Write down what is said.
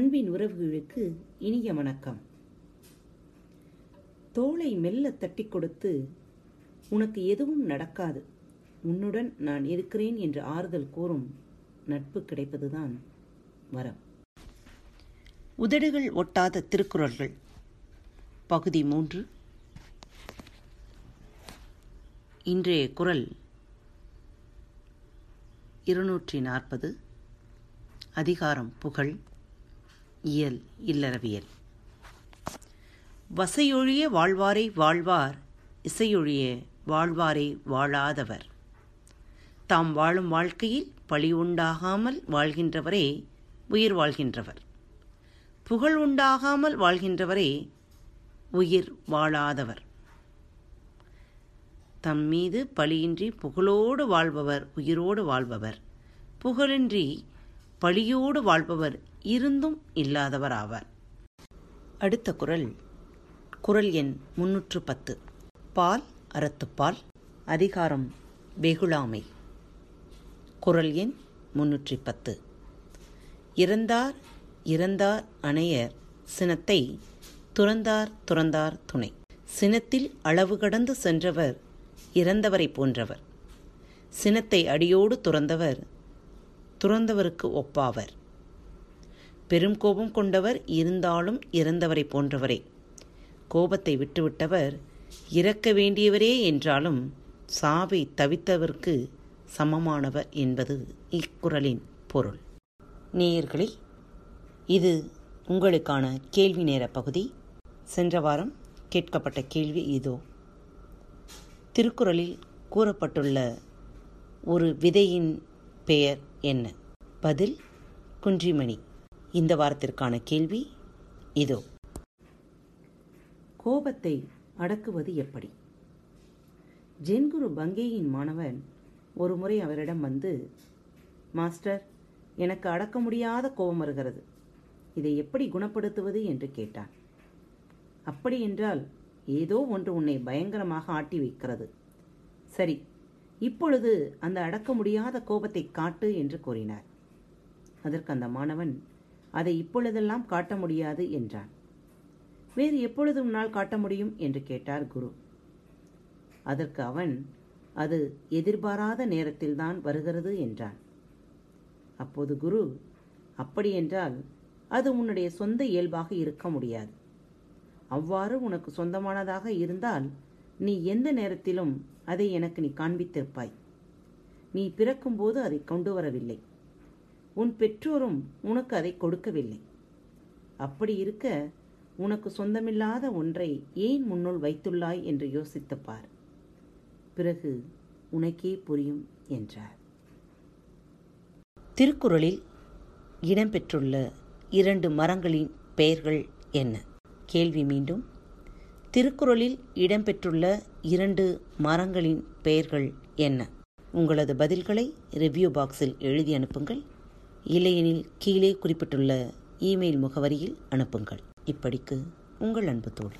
அன்பின் உறவுகளுக்கு இனிய வணக்கம். தோளை மெல்ல தட்டி கொடுத்து உனக்கு எதுவும் நடக்காது. உன்னுடன் நான் இருக்கிறேன் என்று ஆறுதல் கூறும் நட்பு கிடைப்பதுதான் வரம். உதடுகள் ஒட்டாத திருக்குறள்கள். பகுதி மூன்று. இன்றைய குரல் இருநூற்றி நாற்பது. அதிகாரம் புகழ். இயல் இல்லறவியல். வசையொழிய வாழ்வாரை வாழ்வார் இசையொழிய வாழ்வாரை வாழாதவர். தாம் வாழும் வாழ்க்கையில் பழி உண்டாகாமல் வாழ்கின்றவரே உயிர் வாழ்கின்றவர். புகழ் உண்டாகாமல் வாழ்கின்றவரே உயிர் வாழாதவர். தம் மீது பழியின்றி புகழோடு வாழ்பவர் உயிரோடு வாழ்பவர். புகழின்றி பழியோடு வாழ்பவர் இருந்தும் இல்லாதவர் ஆவார் அடுத்த குரல். குரல் எண் முன்னூற்று பத்து பால் அறத்துப்பால் அதிகாரம் வெகுளாமை. குரல் எண் முன்னூற்றி பத்து இறந்தார் இறந்தார் அணையர் சினத்தை துறந்தார் துறந்தார் துணை. சினத்தில் அளவு கடந்து சென்றவர் இறந்தவரை போன்றவர். சினத்தை அடியோடு துறந்தவர் துறந்தவருக்கு ஒப்பாவர். பெரும் கோபம் கொண்டவர் இருந்தாலும் இறந்தவரை போன்றவரே. கோபத்தை விட்டுவிட்டவர் இறக்க வேண்டியவரே என்றாலும் சாவை தவித்தவர்க்கு சமமானவர் என்பது இக்குறளின் பொருள். நேயர்களே இது உங்களுக்கான கேள்வி நேர பகுதி. சென்ற வாரம் கேட்கப்பட்ட கேள்வி இதோ. திருக்குறளில் கூறப்பட்டுள்ள ஒரு விதையின் பெயர் என்ன? பதில் குன்றிமணி. இந்த வாரத்திற்கான கேள்வி இதோ. கோபத்தை அடக்குவது எப்படி? ஜென்குரு பங்கேயின் மாணவன் ஒரு முறை அவரிடம் வந்து மாஸ்டர் எனக்கு அடக்க முடியாத கோபம் வருகிறது. இதை எப்படி குணப்படுத்துவது? என்று கேட்டான். அப்படி என்றால் ஏதோ ஒன்று உன்னை பயங்கரமாக ஆட்டி வைக்கிறது. சரி இப்பொழுது அந்த அடக்க முடியாத கோபத்தை காட்டு என்று கூறினார். அதற்கு அந்த மாணவன் அதை இப்பொழுதெல்லாம் காட்ட முடியாது என்றான். வேறு எப்பொழுது உன்னால் காட்ட முடியும்? என்று கேட்டார் குரு. அதற்கு அவன் அது எதிர்பாராத நேரத்தில்தான் வருகிறது என்றான். அப்போது குரு அப்படியென்றால் அது உன்னுடைய சொந்த இயல்பாக இருக்க முடியாது. அவ்வாறு உனக்கு சொந்தமானதாக இருந்தால் நீ எந்த நேரத்திலும் அதை எனக்கு நீ காண்பித்திருப்பாய். நீ பிறக்கும்போது அதை கொண்டு வரவில்லை. உன் பெற்றோரும் உனக்கு அதை கொடுக்கவில்லை. அப்படி இருக்க உனக்கு சொந்தமில்லாத ஒன்றை ஏன் முன்னுள் வைத்துள்ளாய் என்று யோசித்துப்பார் பிறகு உனக்கே புரியும் என்றார். திருக்குறளில் இடம்பெற்றுள்ள இரண்டு மரங்களின் பெயர்கள் என்ன? கேள்வி மீண்டும். திருக்குறளில் இடம்பெற்றுள்ள இரண்டு மரங்களின் பெயர்கள் என்ன? உங்களது பதில்களை ரிவ்யூ பாக்ஸில் எழுதி அனுப்புங்கள். இல்லையெனில் கீழே குறிப்பிட்டுள்ள இமெயில் முகவரியில் அனுப்புங்கள். இப்படிக்கு உங்கள் அன்பு தோழி.